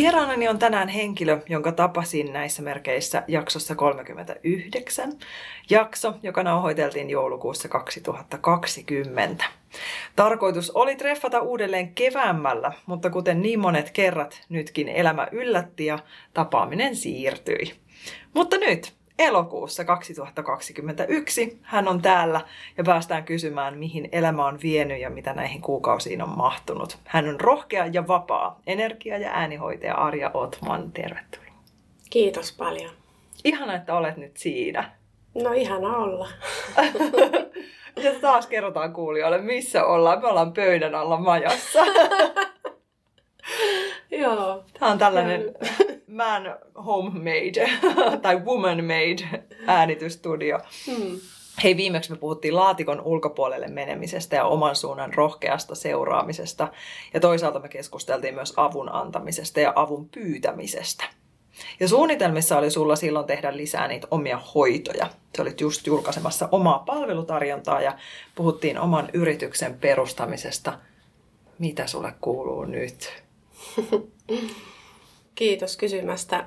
Vieraanani on tänään henkilö, jonka tapasin näissä merkeissä jaksossa 39. Jakso, joka nauhoiteltiin joulukuussa 2020. Tarkoitus oli treffata uudelleen keväämällä, mutta kuten niin monet kerrat, nytkin elämä yllätti ja tapaaminen siirtyi. Mutta nyt elokuussa 2021 hän on täällä ja päästään kysymään, mihin elämä on vienyt ja mitä näihin kuukausiin on mahtunut. Hän on rohkea ja vapaa energia- ja äänihoitaja Arja Otman. Tervetuloa. Kiitos paljon. Ihana, että olet nyt siinä. No ihana olla. ja taas kerrotaan kuulijoille, missä ollaan. Me ollaan pöydän alla majassa. Joo. Tämä on tällainen man homemade tai woman made äänitystudio. Hmm. Hei, viimeksi me puhuttiin laatikon ulkopuolelle menemisestä ja oman suunnan rohkeasta seuraamisesta. Ja toisaalta me keskusteltiin myös avun antamisesta ja avun pyytämisestä. Ja suunnitelmissa oli sulla silloin tehdä lisää niitä omia hoitoja. Se olit just julkaisemassa omaa palvelutarjontaa ja puhuttiin oman yrityksen perustamisesta. Mitä sulle kuuluu nyt? Kiitos kysymästä.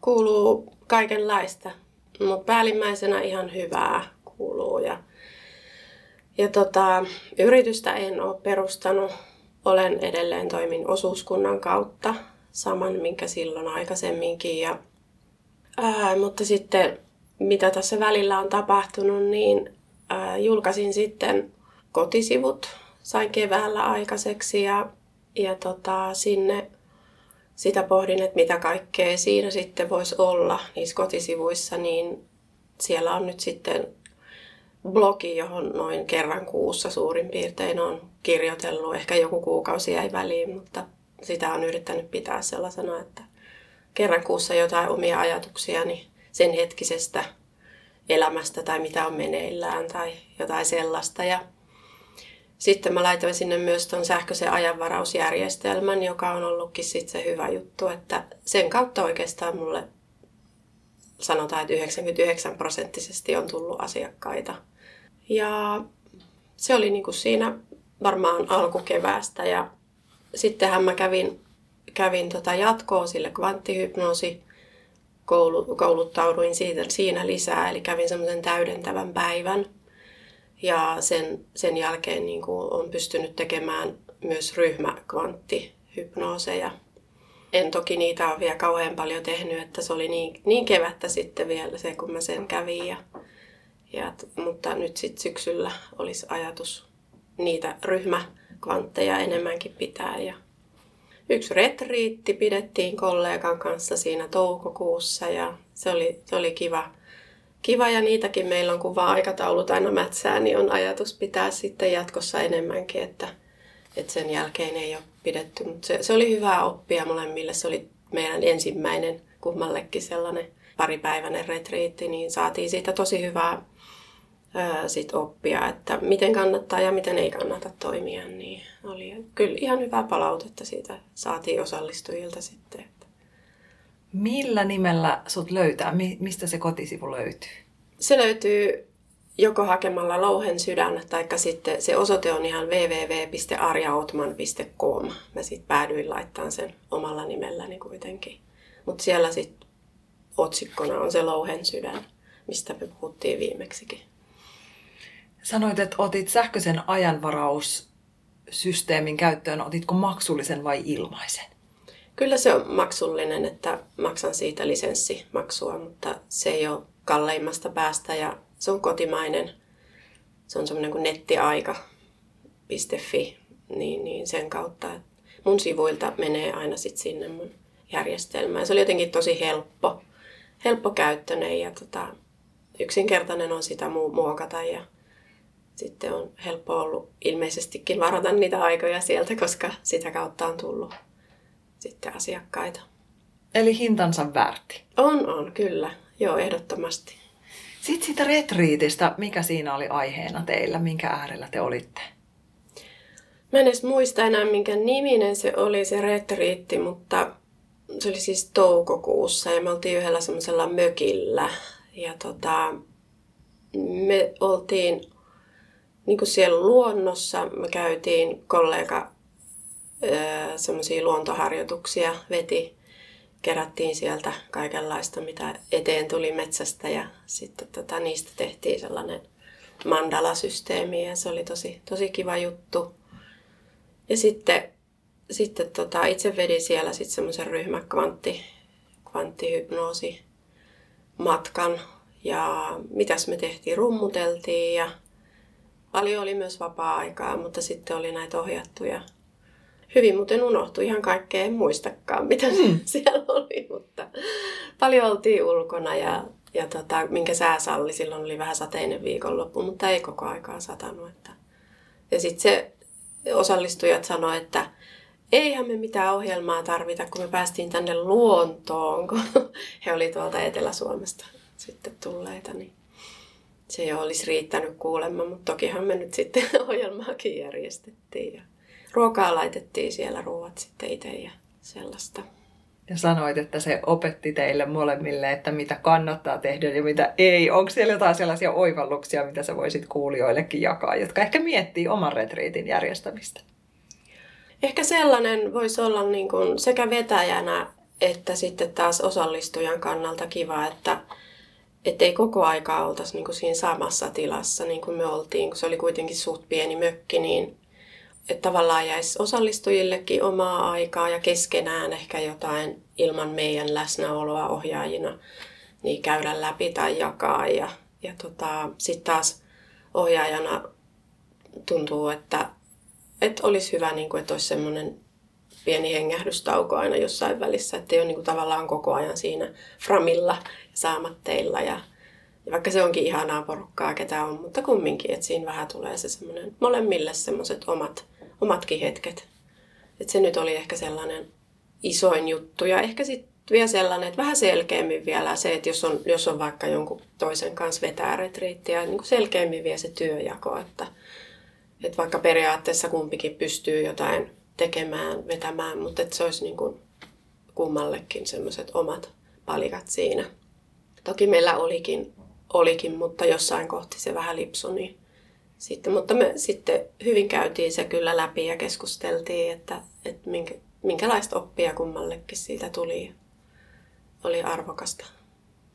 Kuuluu kaikenlaista, mutta päällimmäisenä ihan hyvää kuuluu. Ja, ja tota, yritystä en ole perustanut. Olen edelleen toimin osuuskunnan kautta, saman minkä silloin aikaisemminkin. Ja, ää, mutta sitten mitä tässä välillä on tapahtunut, niin ää, julkaisin sitten kotisivut, sain keväällä aikaiseksi ja, ja tota, sinne sitä pohdin, että mitä kaikkea siinä sitten voisi olla niissä kotisivuissa, niin siellä on nyt sitten blogi, johon noin kerran kuussa suurin piirtein on kirjoitellut. Ehkä joku kuukausi jäi väliin, mutta sitä on yrittänyt pitää sellaisena, että kerran kuussa jotain omia ajatuksiani sen hetkisestä elämästä tai mitä on meneillään tai jotain sellaista. Ja sitten mä laitoin sinne myös tuon sähköisen ajanvarausjärjestelmän, joka on ollutkin sitten se hyvä juttu, että sen kautta oikeastaan mulle sanotaan, että 99 prosenttisesti on tullut asiakkaita. Ja se oli niin kuin siinä varmaan alkukeväästä ja sittenhän mä kävin, kävin tota jatkoa sille kvanttihypnoosi kouluttauduin siitä, siinä lisää, eli kävin semmoisen täydentävän päivän – ja sen, sen jälkeen niin kuin on pystynyt tekemään myös ryhmäkvanttihypnooseja. En toki niitä ole vielä kauhean paljon tehnyt, että se oli niin, niin kevättä sitten vielä se, kun mä sen kävin. Ja, ja, mutta nyt sitten syksyllä olisi ajatus niitä ryhmäkvantteja enemmänkin pitää. Ja yksi retriitti pidettiin kollegan kanssa siinä toukokuussa ja se oli, se oli kiva kiva ja niitäkin meillä on, kun vaan aikataulut aina mätsää, niin on ajatus pitää sitten jatkossa enemmänkin, että, että sen jälkeen ei ole pidetty. Mutta se, se oli hyvää oppia molemmille. Se oli meidän ensimmäinen kummallekin sellainen paripäiväinen retriitti, niin saatiin siitä tosi hyvää ää, sit oppia, että miten kannattaa ja miten ei kannata toimia. Niin oli kyllä ihan hyvää palautetta siitä saatiin osallistujilta sitten. Millä nimellä sut löytää? Mistä se kotisivu löytyy? Se löytyy joko hakemalla Louhen sydän, tai sitten se osoite on ihan www.arjaotman.com. Mä sitten päädyin laittamaan sen omalla nimelläni kuitenkin. Mutta siellä sitten otsikkona on se Louhen sydän, mistä me puhuttiin viimeksikin. Sanoit, että otit sähköisen ajanvaraussysteemin käyttöön. Otitko maksullisen vai ilmaisen? Kyllä se on maksullinen, että maksan siitä lisenssimaksua, mutta se ei ole kalleimmasta päästä ja se on kotimainen. Se on semmoinen kuin nettiaika.fi, niin, niin sen kautta. Mun sivuilta menee aina sit sinne mun järjestelmään. Se oli jotenkin tosi helppo, helppokäyttöinen ja tota, yksinkertainen on sitä muokata ja sitten on helppo ollut ilmeisestikin varata niitä aikoja sieltä, koska sitä kautta on tullut sitten asiakkaita. Eli hintansa väärti. On, on, kyllä. Joo, ehdottomasti. Sitten siitä retriitistä, mikä siinä oli aiheena teillä, minkä äärellä te olitte? Mä en edes muista enää, minkä niminen se oli se retriitti, mutta se oli siis toukokuussa ja me oltiin yhdellä semmoisella mökillä. Ja tota, me oltiin niin kuin siellä luonnossa, me käytiin kollega semmoisia luontoharjoituksia, veti, kerättiin sieltä kaikenlaista, mitä eteen tuli metsästä ja sitten tota, niistä tehtiin sellainen mandala-systeemi ja se oli tosi, tosi kiva juttu. Ja sitten, sitten tota, itse vedin siellä sitten semmoisen ryhmäkvantti, kvanttihypnoosi matkan ja mitäs me tehtiin, rummuteltiin ja paljon oli myös vapaa-aikaa, mutta sitten oli näitä ohjattuja. Hyvin muuten unohtui ihan kaikkea, en muistakaan mitä mm. siellä oli, mutta paljon oltiin ulkona ja, ja tota, minkä sää salli, silloin oli vähän sateinen viikonloppu, mutta ei koko aikaa satanut. Että. Ja sitten se osallistujat sanoivat, että eihän me mitään ohjelmaa tarvita, kun me päästiin tänne luontoon, kun he oli tuolta Etelä-Suomesta sitten tulleita, niin se jo olisi riittänyt kuulemma, mutta tokihan me nyt sitten ohjelmaakin järjestettiin ja ruokaa laitettiin siellä ruoat sitten itse ja sellaista. Ja sanoit, että se opetti teille molemmille, että mitä kannattaa tehdä ja mitä ei. Onko siellä jotain sellaisia oivalluksia, mitä sä voisit kuulijoillekin jakaa, jotka ehkä miettii oman retriitin järjestämistä? Ehkä sellainen voisi olla niin kuin sekä vetäjänä että sitten taas osallistujan kannalta kiva, että ei koko aikaa oltaisi niin kuin siinä samassa tilassa niin kuin me oltiin, kun se oli kuitenkin suht pieni mökki, niin että tavallaan jäisi osallistujillekin omaa aikaa ja keskenään ehkä jotain ilman meidän läsnäoloa ohjaajina niin käydä läpi tai jakaa. Ja, ja tota, sitten taas ohjaajana tuntuu, että, että olisi hyvä, niin kuin, että olisi semmoinen pieni hengähdystauko aina jossain välissä, että ei ole niin kuin tavallaan koko ajan siinä framilla ja saamatteilla ja, ja vaikka se onkin ihanaa porukkaa, ketä on, mutta kumminkin, että siinä vähän tulee se semmoinen molemmille semmoiset omat, omatkin hetket. Että se nyt oli ehkä sellainen isoin juttu ja ehkä sitten vielä sellainen, että vähän selkeämmin vielä se, että jos on, jos on vaikka jonkun toisen kanssa vetää retriittiä, niin kuin selkeämmin vielä se työjako, että, että vaikka periaatteessa kumpikin pystyy jotain tekemään, vetämään, mutta että se olisi niin kuin kummallekin semmoiset omat palikat siinä. Toki meillä olikin, olikin, mutta jossain kohti se vähän lipsui, niin sitten, mutta me sitten hyvin käytiin se kyllä läpi ja keskusteltiin, että, että minkä, minkälaista oppia kummallekin siitä tuli. Oli arvokasta.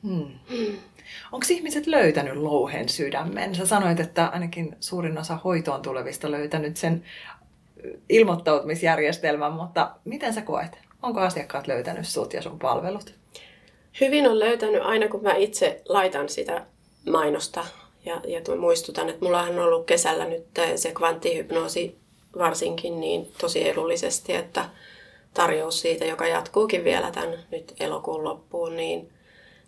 Hmm. Hmm. Onko ihmiset löytänyt louhen sydämen? Sä sanoit, että ainakin suurin osa hoitoon tulevista löytänyt sen ilmoittautumisjärjestelmän, mutta miten sä koet? Onko asiakkaat löytänyt sut ja sun palvelut? Hyvin on löytänyt aina, kun mä itse laitan sitä mainosta. Ja, ja muistutan, että mulla on ollut kesällä nyt se kvanttihypnoosi varsinkin niin tosi edullisesti, että tarjous siitä, joka jatkuukin vielä tämän nyt elokuun loppuun, niin,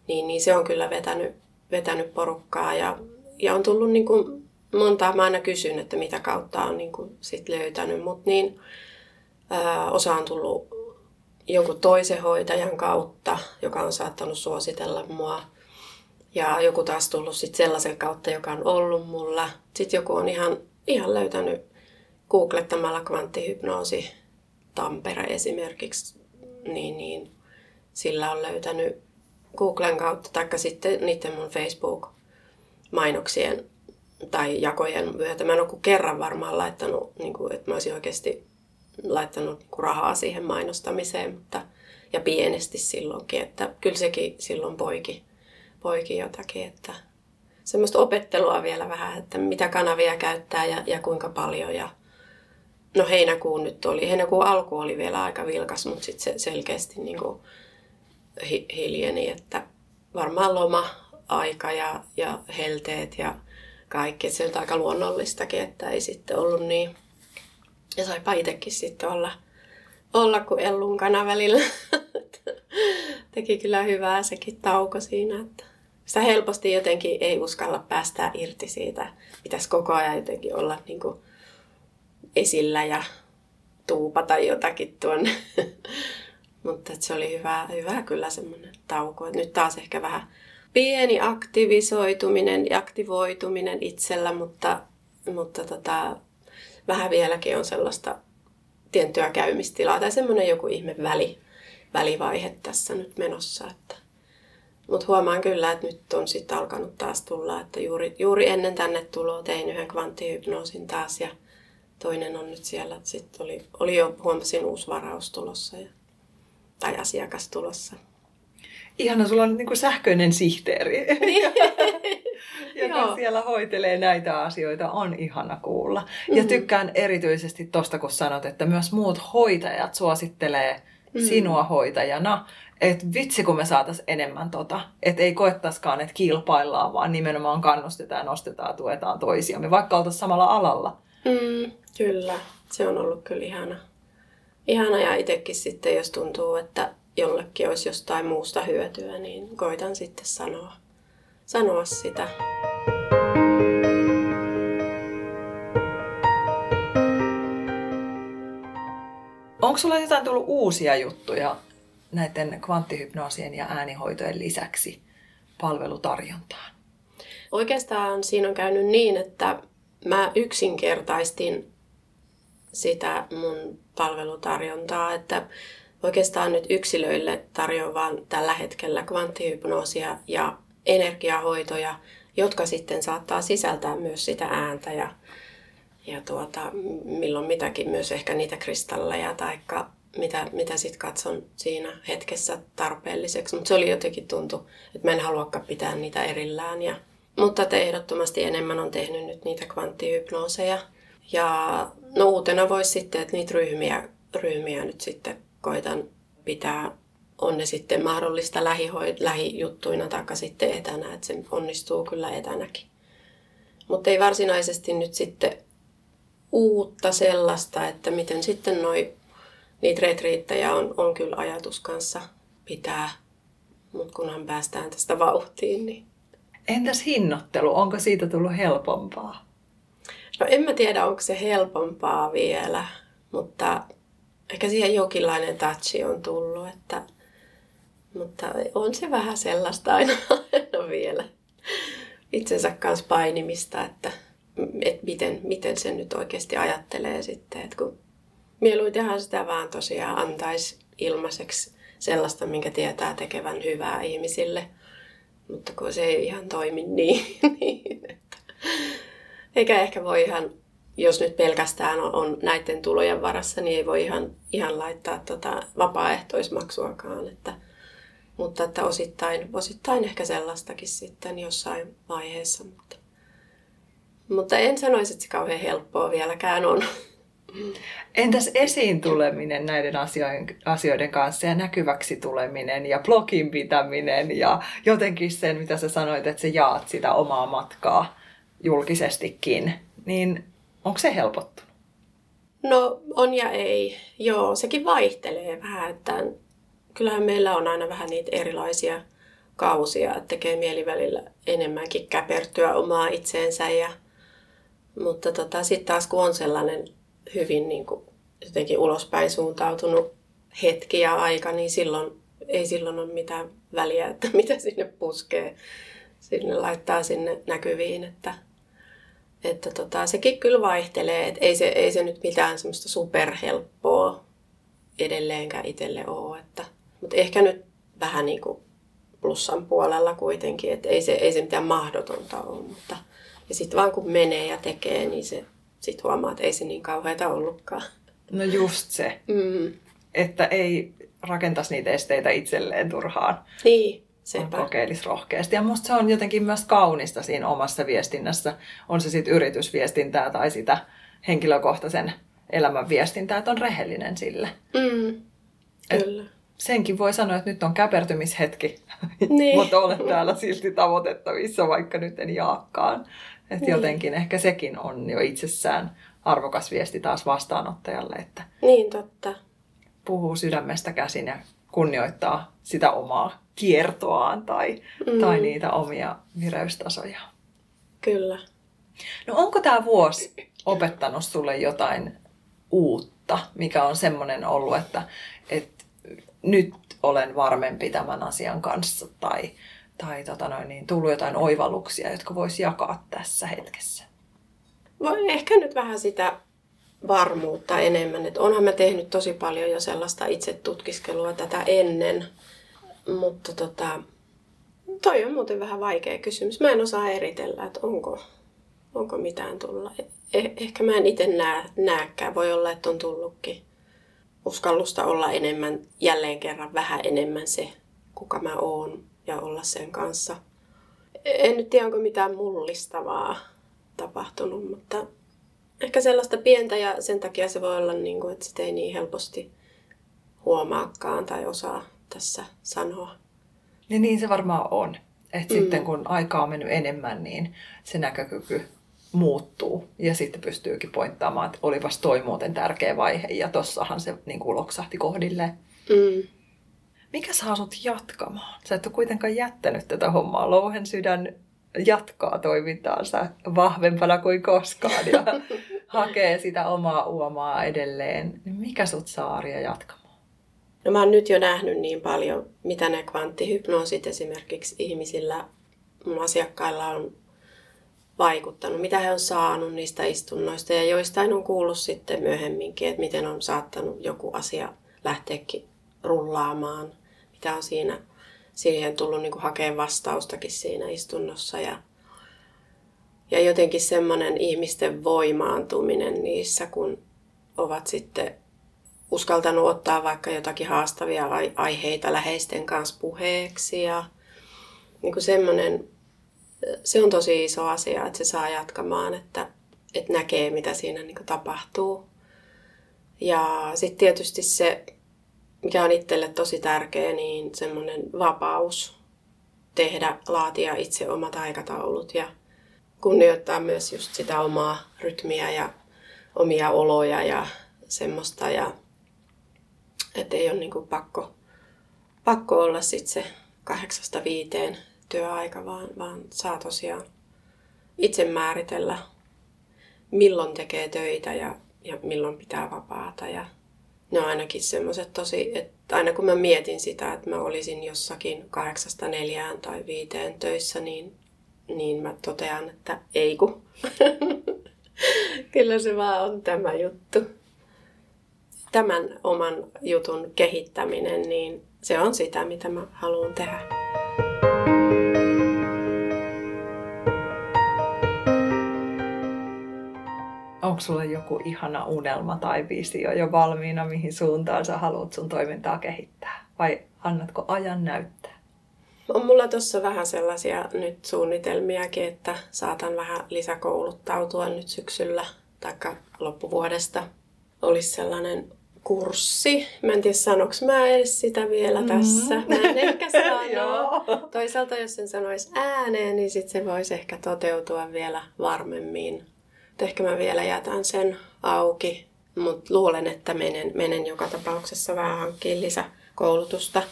niin, niin se on kyllä vetänyt, vetänyt porukkaa ja, ja on tullut niin kuin monta mä aina kysyn, että mitä kautta on niin kuin sit löytänyt, mutta niin, ää, osa on tullut jonkun toisen hoitajan kautta, joka on saattanut suositella mua. Ja joku taas tullut sit sellaisen kautta, joka on ollut mulla. Sitten joku on ihan, ihan löytänyt googlettamalla kvanttihypnoosi Tampere esimerkiksi, niin, niin sillä on löytänyt Googlen kautta, taikka sitten niiden mun Facebook-mainoksien tai jakojen myötä. Mä en ole kerran varmaan laittanut, niin kuin, että mä olisin oikeasti laittanut niin kuin rahaa siihen mainostamiseen, mutta, ja pienesti silloinkin, että kyllä sekin silloin poiki, poiki jotakin, että semmoista opettelua vielä vähän, että mitä kanavia käyttää ja, ja kuinka paljon ja No heinäkuun nyt oli, heinäkuun alku oli vielä aika vilkas, mutta sitten se selkeästi niin kuin hiljeni, että varmaan loma-aika ja, ja helteet ja kaikki. Se on aika luonnollistakin, että ei sitten ollut niin... Ja saipa itsekin sitten olla, olla kuin Ellun kana välillä. Teki kyllä hyvää sekin tauko siinä, että sitä helposti jotenkin ei uskalla päästää irti siitä. Pitäisi koko ajan jotenkin olla niin kuin esillä ja tuupata jotakin tuonne Mutta se oli hyvä, hyvä kyllä semmoinen tauko. Nyt taas ehkä vähän pieni aktivisoituminen ja aktivoituminen itsellä, mutta, mutta tota, vähän vieläkin on sellaista tiettyä käymistilaa tai semmoinen joku ihme väli, välivaihe tässä nyt menossa. Että. Mutta huomaan kyllä, että nyt on sitten alkanut taas tulla, että juuri, juuri ennen tänne tuloa tein yhden kvanttihypnoosin taas ja toinen on nyt siellä. Sitten oli, oli jo, huomasin uusi varaus tulossa ja, tai asiakas tulossa. Ihana, sulla on niin kuin sähköinen sihteeri, niin. joka siellä hoitelee näitä asioita. On ihana kuulla. Mm-hmm. Ja tykkään erityisesti tosta, kun sanot, että myös muut hoitajat suosittelee mm-hmm. sinua hoitajana. Että vitsi, kun me saatais enemmän tota. Että ei koettaskaan, että kilpaillaan, vaan nimenomaan kannustetaan, nostetaan, tuetaan toisiamme, vaikka oltaisiin samalla alalla. Mm, kyllä, se on ollut kyllä ihana. Ihana ja itsekin sitten, jos tuntuu, että jollekin olisi jostain muusta hyötyä, niin koitan sitten sanoa, sanoa sitä. Onko sulla jotain tullut uusia juttuja näiden kvanttihypnoosien ja äänihoitojen lisäksi palvelutarjontaan? Oikeastaan siinä on käynyt niin, että mä yksinkertaistin sitä mun palvelutarjontaa, että oikeastaan nyt yksilöille tarjoan tällä hetkellä kvanttihypnoosia ja energiahoitoja, jotka sitten saattaa sisältää myös sitä ääntä ja, ja tuota, milloin mitäkin myös ehkä niitä kristalleja tai mitä, mitä sitten katson siinä hetkessä tarpeelliseksi. Mutta se oli jotenkin tuntu, että mä en haluakaan pitää niitä erillään. Ja, mutta te ehdottomasti enemmän on tehnyt nyt niitä kvanttihypnooseja. Ja no uutena voisi sitten, että niitä ryhmiä, ryhmiä nyt sitten koitan pitää, on ne sitten mahdollista lähihoi- lähijuttuina tai sitten etänä, että se onnistuu kyllä etänäkin. Mutta ei varsinaisesti nyt sitten uutta sellaista, että miten sitten noi, niitä retriittejä on, on kyllä ajatus kanssa pitää, mutta kunhan päästään tästä vauhtiin, niin Entäs hinnoittelu, onko siitä tullut helpompaa? No en mä tiedä, onko se helpompaa vielä, mutta ehkä siihen jokinlainen touchi on tullut, että, mutta on se vähän sellaista aina, aina vielä itsensä kanssa painimista, että, että miten, miten se nyt oikeasti ajattelee sitten, että kun mieluitenhan sitä vaan tosiaan antaisi ilmaiseksi sellaista, minkä tietää tekevän hyvää ihmisille, mutta kun se ei ihan toimi niin, niin että, eikä ehkä voi ihan jos nyt pelkästään on, on näiden tulojen varassa, niin ei voi ihan, ihan laittaa tota vapaaehtoismaksuakaan. Että, mutta että osittain, osittain ehkä sellaistakin sitten jossain vaiheessa. Mutta, mutta en sanoisi, että se kauhean helppoa vieläkään on. Entäs esiin tuleminen näiden asioiden, asioiden kanssa ja näkyväksi tuleminen ja blogin pitäminen ja jotenkin sen, mitä sä sanoit, että sä jaat sitä omaa matkaa julkisestikin, niin Onko se helpottunut? No on ja ei. Joo, sekin vaihtelee vähän. Että kyllähän meillä on aina vähän niitä erilaisia kausia, että tekee mieli välillä enemmänkin käpertyä omaa itseensä. Ja, mutta tota, sitten taas kun on sellainen hyvin niin kuin, jotenkin ulospäin suuntautunut hetki ja aika, niin silloin ei silloin ole mitään väliä, että mitä sinne puskee. Sinne laittaa sinne näkyviin, että että tota, sekin kyllä vaihtelee, että ei se, ei se nyt mitään semmoista superhelppoa edelleenkään itselle ole. Että, mutta ehkä nyt vähän niin kuin plussan puolella kuitenkin, että ei se, ei se mitään mahdotonta ole. Mutta, ja sitten vaan kun menee ja tekee, niin se sitten huomaa, että ei se niin kauheata ollutkaan. No just se. Mm. Että ei rakentaisi niitä esteitä itselleen turhaan. Niin. Sepä. kokeilisi rohkeasti. Ja musta se on jotenkin myös kaunista siinä omassa viestinnässä, on se sitten yritysviestintää tai sitä henkilökohtaisen elämän viestintää, että on rehellinen sille. Mm, kyllä. Et senkin voi sanoa, että nyt on käpertymishetki, niin. mutta olen täällä silti tavoitettavissa, vaikka nyt en jaakaan. Että niin. jotenkin ehkä sekin on jo itsessään arvokas viesti taas vastaanottajalle, että niin, totta. puhuu sydämestä käsin ja kunnioittaa sitä omaa kiertoaan tai, mm. tai niitä omia vireystasoja. Kyllä. No onko tämä vuosi opettanut sulle jotain uutta, mikä on semmoinen ollut, että, että nyt olen varmempi tämän asian kanssa tai, tai tota noin, niin, tullut jotain oivalluksia, jotka voisi jakaa tässä hetkessä? Voi ehkä nyt vähän sitä varmuutta enemmän. Että onhan mä tehnyt tosi paljon jo sellaista itse tutkiskelua tätä ennen. Mutta tota, toi on muuten vähän vaikea kysymys. Mä en osaa eritellä, että onko, onko mitään tulla. Eh, ehkä mä en itse näe, näekään. Voi olla, että on tullutkin uskallusta olla enemmän, jälleen kerran vähän enemmän se, kuka mä oon ja olla sen kanssa. En nyt tiedä, onko mitään mullistavaa tapahtunut, mutta ehkä sellaista pientä ja sen takia se voi olla, niin kuin, että sitä ei niin helposti huomaakaan tai osaa tässä sanoa. Ja niin se varmaan on. Että mm. sitten kun aika on mennyt enemmän, niin se näkökyky muuttuu. Ja sitten pystyykin pointtaamaan, että olipas toi muuten tärkeä vaihe. Ja tossahan se niin kuin loksahti kohdilleen. Mm. Mikä saa sut jatkamaan? Sä et ole kuitenkaan jättänyt tätä hommaa. Louhen sydän jatkaa toimintaansa vahvempana kuin koskaan ja hakee sitä omaa uomaa edelleen. Mikä sut saa Arja jatkamaan? No mä oon nyt jo nähnyt niin paljon, mitä ne kvanttihypnoosit esimerkiksi ihmisillä, mun asiakkailla on vaikuttanut, mitä he on saanut niistä istunnoista ja joistain on kuullut sitten myöhemminkin, että miten on saattanut joku asia lähteäkin rullaamaan, mitä on siinä siihen tullut niin hakemaan vastaustakin siinä istunnossa ja, ja jotenkin semmoinen ihmisten voimaantuminen niissä, kun ovat sitten uskaltanut ottaa vaikka jotakin haastavia aiheita läheisten kanssa puheeksi ja niin kuin semmoinen, se on tosi iso asia, että se saa jatkamaan, että, että näkee mitä siinä niin kuin tapahtuu. Ja sitten tietysti se, mikä on itselle tosi tärkeä, niin semmoinen vapaus tehdä, laatia itse omat aikataulut ja kunnioittaa myös just sitä omaa rytmiä ja omia oloja ja semmoista. Ja että ei ole niin kuin pakko, pakko olla sitten se kahdeksasta viiteen työaika, vaan, vaan saa tosiaan itse määritellä, milloin tekee töitä ja, ja milloin pitää vapaata. Ja ne on ainakin semmoiset tosi, että aina kun mä mietin sitä, että mä olisin jossakin kahdeksasta neljään tai viiteen töissä, niin, niin mä totean, että ei kun. Kyllä se vaan on tämä juttu tämän oman jutun kehittäminen, niin se on sitä, mitä mä haluan tehdä. Onko sulla joku ihana unelma tai visio jo valmiina, mihin suuntaan sä haluat sun toimintaa kehittää? Vai annatko ajan näyttää? On mulla tuossa vähän sellaisia nyt suunnitelmiakin, että saatan vähän lisäkouluttautua nyt syksyllä tai loppuvuodesta. Olisi sellainen kurssi. Mä en tiedä, sanoks mä edes sitä vielä mm. tässä. Mä en ehkä sano. Toisaalta, jos sen sanoisi ääneen, niin sit se voisi ehkä toteutua vielä varmemmin. Ehkä mä vielä jätän sen auki. Mutta luulen, että menen, menen joka tapauksessa vähän hankkiin lisäkoulutusta.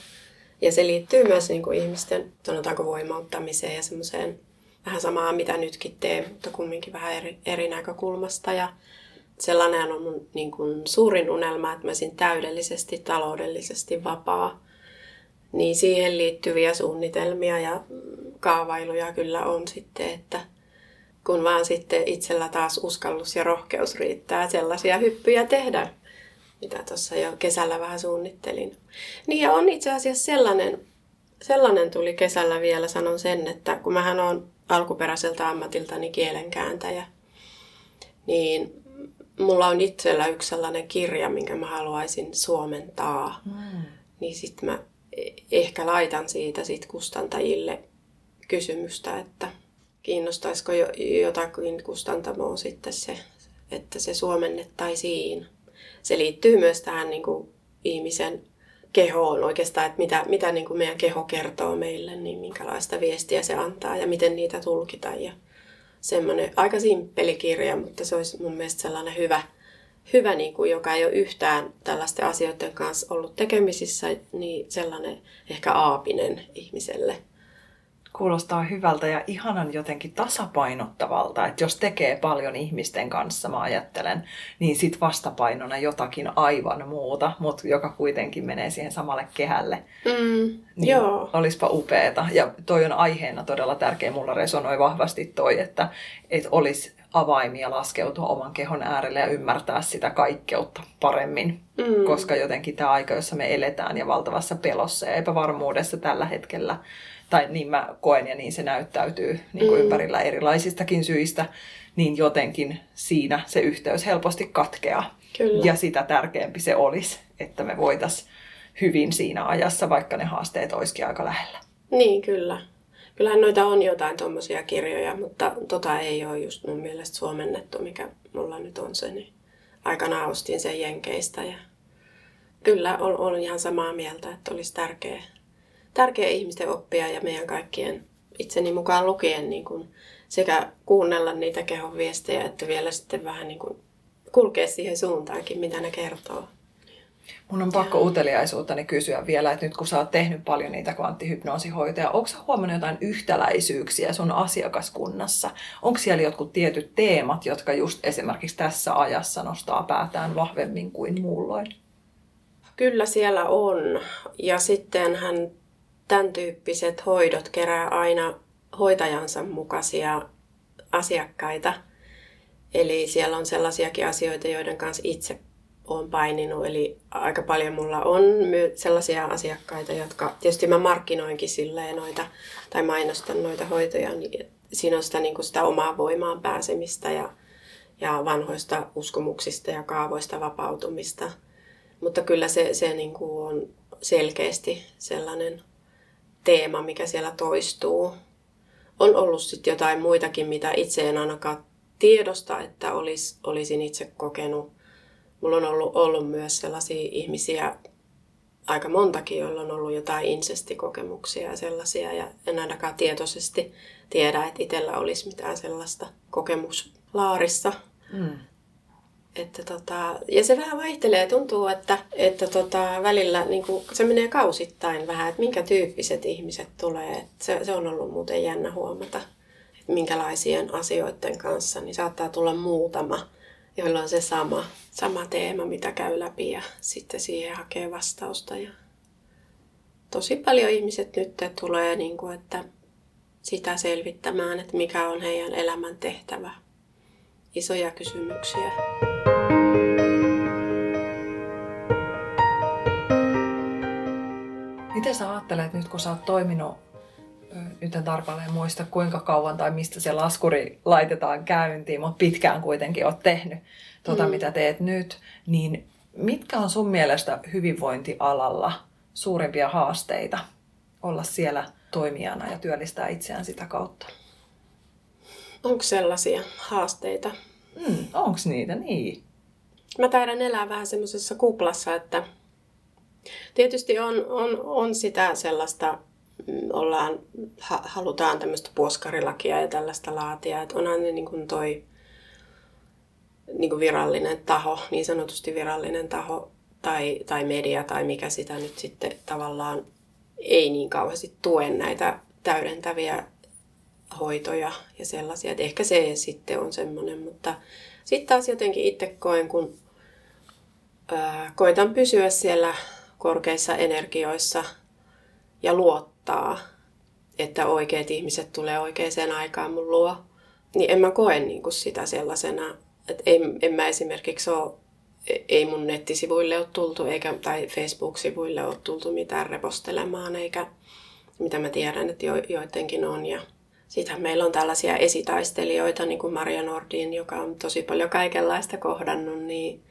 Ja se liittyy myös niin kuin ihmisten, sanotaanko voimauttamiseen ja semmoiseen vähän samaa, mitä nytkin teen, mutta kumminkin vähän eri, eri näkökulmasta. Ja sellainen on mun niin kuin, suurin unelma, että mä olisin täydellisesti taloudellisesti vapaa. Niin siihen liittyviä suunnitelmia ja kaavailuja kyllä on sitten, että kun vaan sitten itsellä taas uskallus ja rohkeus riittää sellaisia hyppyjä tehdä, mitä tuossa jo kesällä vähän suunnittelin. Niin ja on itse asiassa sellainen, sellainen tuli kesällä vielä, sanon sen, että kun mähän on alkuperäiseltä ammatiltani kielenkääntäjä, niin mulla on itsellä yksi sellainen kirja, minkä mä haluaisin suomentaa. Mm. Niin sitten mä ehkä laitan siitä sit kustantajille kysymystä, että kiinnostaisiko jo, jotakin kustantamoa sitten se, että se suomennettaisiin. Se liittyy myös tähän niin kuin ihmisen kehoon oikeastaan, että mitä, mitä niin kuin meidän keho kertoo meille, niin minkälaista viestiä se antaa ja miten niitä tulkitaan. Ja semmoinen aika simppeli kirja, mutta se olisi mun mielestä sellainen hyvä, hyvä niin kuin, joka ei ole yhtään tällaisten asioiden kanssa ollut tekemisissä, niin sellainen ehkä aapinen ihmiselle. Kuulostaa hyvältä ja ihanan jotenkin tasapainottavalta, että jos tekee paljon ihmisten kanssa, mä ajattelen, niin sit vastapainona jotakin aivan muuta, mutta joka kuitenkin menee siihen samalle kehälle. Mm, niin joo. Olispa upeeta. Ja toi on aiheena todella tärkeä. Mulla resonoi vahvasti toi, että, että olisi avaimia laskeutua oman kehon äärelle ja ymmärtää sitä kaikkeutta paremmin. Mm. Koska jotenkin tämä aika, jossa me eletään ja valtavassa pelossa ja epävarmuudessa tällä hetkellä, tai niin mä koen ja niin se näyttäytyy niin kuin Mm. ympärillä erilaisistakin syistä, niin jotenkin siinä se yhteys helposti katkeaa. Kyllä. Ja sitä tärkeämpi se olisi, että me voitaisiin hyvin siinä ajassa, vaikka ne haasteet olisikin aika lähellä. Niin, kyllä. Kyllähän noita on jotain tuommoisia kirjoja, mutta tota ei ole just mun mielestä suomennettu, mikä mulla nyt on se. Niin aikanaan ostin sen Jenkeistä ja kyllä on ihan samaa mieltä, että olisi tärkeä, tärkeä ihmisten oppia ja meidän kaikkien itseni mukaan lukien niin kuin sekä kuunnella niitä kehon viestejä, että vielä sitten vähän niin kuin kulkea siihen suuntaankin, mitä ne kertoo. Mun on pakko uteliaisuuttani kysyä vielä, että nyt kun sä oot tehnyt paljon niitä kvanttihypnoosihoitoja, onko sä huomannut jotain yhtäläisyyksiä sun asiakaskunnassa? Onko siellä jotkut tietyt teemat, jotka just esimerkiksi tässä ajassa nostaa päätään vahvemmin kuin muulloin? Kyllä siellä on. Ja sittenhän tämän tyyppiset hoidot kerää aina hoitajansa mukaisia asiakkaita. Eli siellä on sellaisiakin asioita, joiden kanssa itse olen paininut. Eli aika paljon mulla on sellaisia asiakkaita, jotka tietysti mä markkinoinkin silleen noita, tai mainostan noita hoitoja, niin siinä on sitä, niin kuin sitä omaa voimaan pääsemistä ja, ja vanhoista uskomuksista ja kaavoista vapautumista. Mutta kyllä se, se niin kuin on selkeästi sellainen teema, mikä siellä toistuu. On ollut sitten jotain muitakin, mitä itse en ainakaan tiedosta, että olis, olisin itse kokenut. Mulla on ollut, ollut myös sellaisia ihmisiä, aika montakin, joilla on ollut jotain insestikokemuksia ja sellaisia. Ja en ainakaan tietoisesti tiedä, että itsellä olisi mitään sellaista kokemuslaarissa. Mm. Että tota, ja se vähän vaihtelee. Tuntuu, että, että tota, välillä niin kuin, se menee kausittain vähän, että minkä tyyppiset ihmiset tulee. Se, se on ollut muuten jännä huomata, että minkälaisien asioiden kanssa niin saattaa tulla muutama, joilla on se sama, sama teema, mitä käy läpi ja sitten siihen hakee vastausta. Ja tosi paljon ihmiset nyt tulee, niin kuin, että sitä selvittämään, että mikä on heidän elämän tehtävä. Isoja kysymyksiä. Miten sä ajattelet nyt, kun sä oot toiminut, nyt en tarkalleen muista kuinka kauan tai mistä se laskuri laitetaan käyntiin, mutta pitkään kuitenkin oot tehnyt tota, Mm. mitä teet nyt, niin mitkä on sun mielestä hyvinvointialalla suurimpia haasteita olla siellä toimijana ja työllistää itseään sitä kautta? Onko sellaisia haasteita? Mm, Onko niitä? Niin. Mä taidan elää vähän semmoisessa kuplassa, että tietysti on, on, on sitä sellaista, mm, ollaan, ha, halutaan tämmöistä puoskarilakia ja tällaista laatia, että onhan ne niin kuin toi niin kuin virallinen taho, niin sanotusti virallinen taho tai, tai media tai mikä sitä nyt sitten tavallaan ei niin kauheasti tue näitä täydentäviä hoitoja ja sellaisia. Että ehkä se sitten on semmoinen, mutta sitten taas jotenkin itse koen, kun koitan pysyä siellä korkeissa energioissa ja luottaa, että oikeat ihmiset tulee oikeaan aikaan mun luo, niin en mä koe niin kuin sitä sellaisena, että en, en mä esimerkiksi ole, ei mun nettisivuille ole tultu eikä, tai Facebook-sivuille ole tultu mitään repostelemaan, eikä mitä mä tiedän, että jo, joidenkin on. Ja Sittenhän meillä on tällaisia esitaistelijoita, niin kuin Maria Nordin, joka on tosi paljon kaikenlaista kohdannut, niin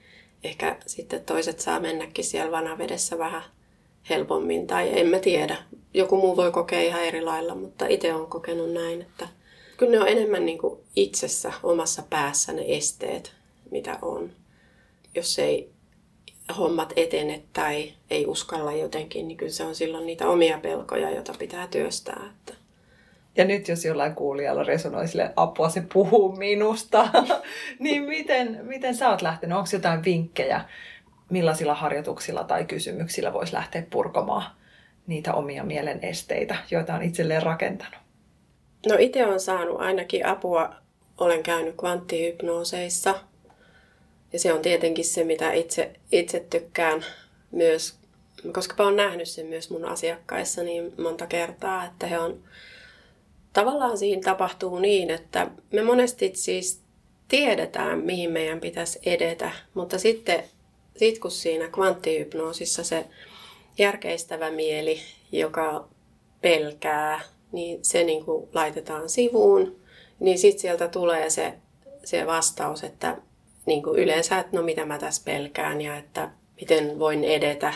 ehkä sitten toiset saa mennäkin siellä vanavedessä vähän helpommin, tai en mä tiedä. Joku muu voi kokea ihan eri lailla, mutta itse olen kokenut näin, että kyllä ne on enemmän niin kuin itsessä, omassa päässä ne esteet, mitä on. Jos ei hommat etene tai ei uskalla jotenkin, niin kyllä se on silloin niitä omia pelkoja, joita pitää työstää. Että Ja nyt jos jollain kuulijalla resonoi sille apua, se puhuu minusta, niin miten, miten sä oot lähtenyt? Onko jotain vinkkejä, millaisilla harjoituksilla tai kysymyksillä voisi lähteä purkamaan niitä omia mielen esteitä, joita on itselleen rakentanut? No itse olen saanut ainakin apua, olen käynyt kvanttihypnooseissa. Ja se on tietenkin se, mitä itse, itse tykkään myös, koska olen nähnyt sen myös mun asiakkaissa niin monta kertaa, että he on tavallaan siinä tapahtuu niin, että me monesti siis tiedetään, mihin meidän pitäisi edetä, mutta sitten sit kun siinä kvanttihypnoosissa se järkeistävä mieli, joka pelkää, niin se niin kuin laitetaan sivuun, niin sitten sieltä tulee se, se vastaus, että niin kuin yleensä, että no mitä mä tässä pelkään ja että miten voin edetä.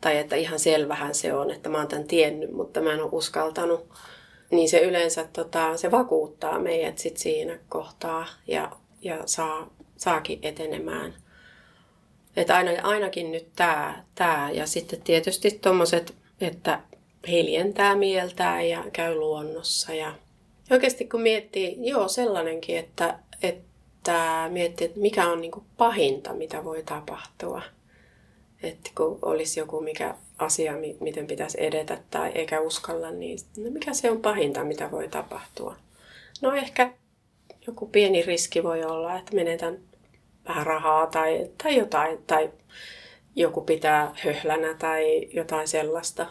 Tai että ihan selvähän se on, että mä oon tämän tiennyt, mutta mä en ole uskaltanut. Niin se yleensä tota, se vakuuttaa meidät sit siinä kohtaa ja, ja saa, saakin etenemään. Että aina, ainakin nyt tämä, tää. ja sitten tietysti tuommoiset, että hiljentää mieltään ja käy luonnossa. Ja oikeasti kun miettii, joo sellainenkin, että, että miettii, että mikä on niin pahinta, mitä voi tapahtua. Että kun olisi joku mikä asia, miten pitäisi edetä tai eikä uskalla, niin no mikä se on pahinta, mitä voi tapahtua? No ehkä joku pieni riski voi olla, että menetän vähän rahaa tai, tai jotain, tai joku pitää höhlänä tai jotain sellaista.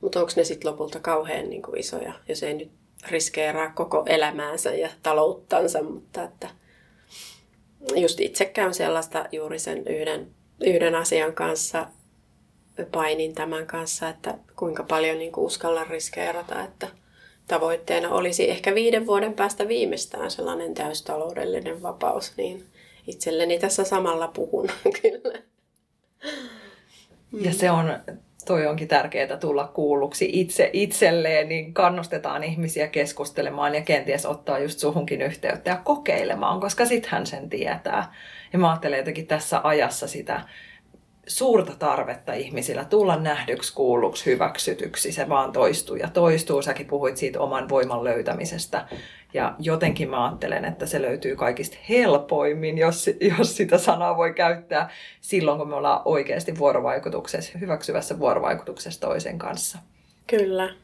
Mutta onko ne sitten lopulta kauhean niin kuin isoja, jos ei nyt riskeeraa koko elämäänsä ja talouttansa, mutta että just itse käyn sellaista juuri sen yhden, yhden asian kanssa, painin tämän kanssa, että kuinka paljon niin kuin uskallan riskeerata, että tavoitteena olisi ehkä viiden vuoden päästä viimeistään sellainen täystaloudellinen vapaus, niin itselleni tässä samalla puhun kyllä. Ja se on, toi onkin tärkeää tulla kuulluksi itse itselleen, niin kannustetaan ihmisiä keskustelemaan ja kenties ottaa just suhunkin yhteyttä ja kokeilemaan, koska sit hän sen tietää. Ja mä ajattelen jotenkin tässä ajassa sitä suurta tarvetta ihmisillä tulla nähdyksi, kuulluksi, hyväksytyksi. Se vaan toistuu ja toistuu. Säkin puhuit siitä oman voiman löytämisestä. Ja jotenkin mä ajattelen, että se löytyy kaikista helpoimmin, jos, jos sitä sanaa voi käyttää silloin, kun me ollaan oikeasti vuorovaikutuksessa, hyväksyvässä vuorovaikutuksessa toisen kanssa. Kyllä,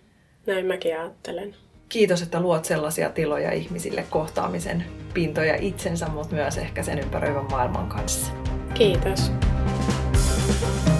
näin mäkin ajattelen. Kiitos, että luot sellaisia tiloja ihmisille kohtaamisen pintoja itsensä, mutta myös ehkä sen ympäröivän maailman kanssa. Kiitos. you